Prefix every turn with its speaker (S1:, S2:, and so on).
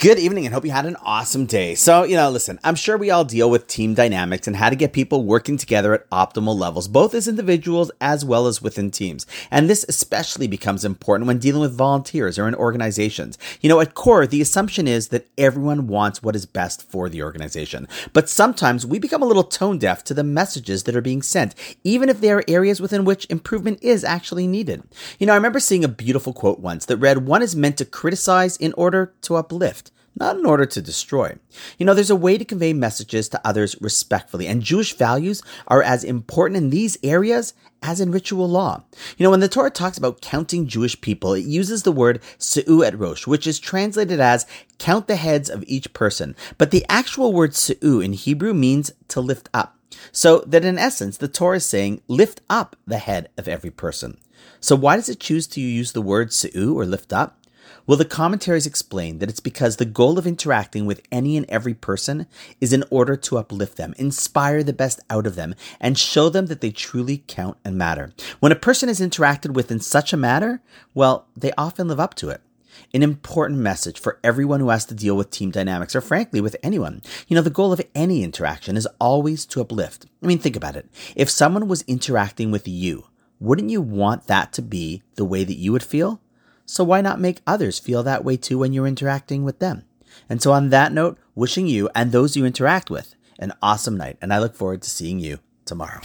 S1: Good evening and hope you had an awesome day. So, you know, listen, I'm sure we all deal with team dynamics and how to get people working together at optimal levels, both as individuals as well as within teams. And this especially becomes important when dealing with volunteers or in organizations. You know, at core, the assumption is that everyone wants what is best for the organization. But sometimes we become a little tone deaf to the messages that are being sent, even if there are areas within which improvement is actually needed. You know, I remember seeing a beautiful quote once that read, One is meant to criticize in order to uplift not in order to destroy. You know, there's a way to convey messages to others respectfully, and Jewish values are as important in these areas as in ritual law. You know, when the Torah talks about counting Jewish people, it uses the word se'u et rosh, which is translated as count the heads of each person. But the actual word se'u in Hebrew means to lift up. So that in essence, the Torah is saying, lift up the head of every person. So why does it choose to use the word se'u or lift up? Well, the commentaries explain that it's because the goal of interacting with any and every person is in order to uplift them, inspire the best out of them, and show them that they truly count and matter. When a person is interacted with in such a manner, well, they often live up to it an important message for everyone who has to deal with team dynamics or frankly with anyone. You know, the goal of any interaction is always to uplift. I mean, think about it. If someone was interacting with you, wouldn't you want that to be the way that you would feel? So why not make others feel that way too when you're interacting with them? And so on that note, wishing you and those you interact with an awesome night. And I look forward to seeing you tomorrow.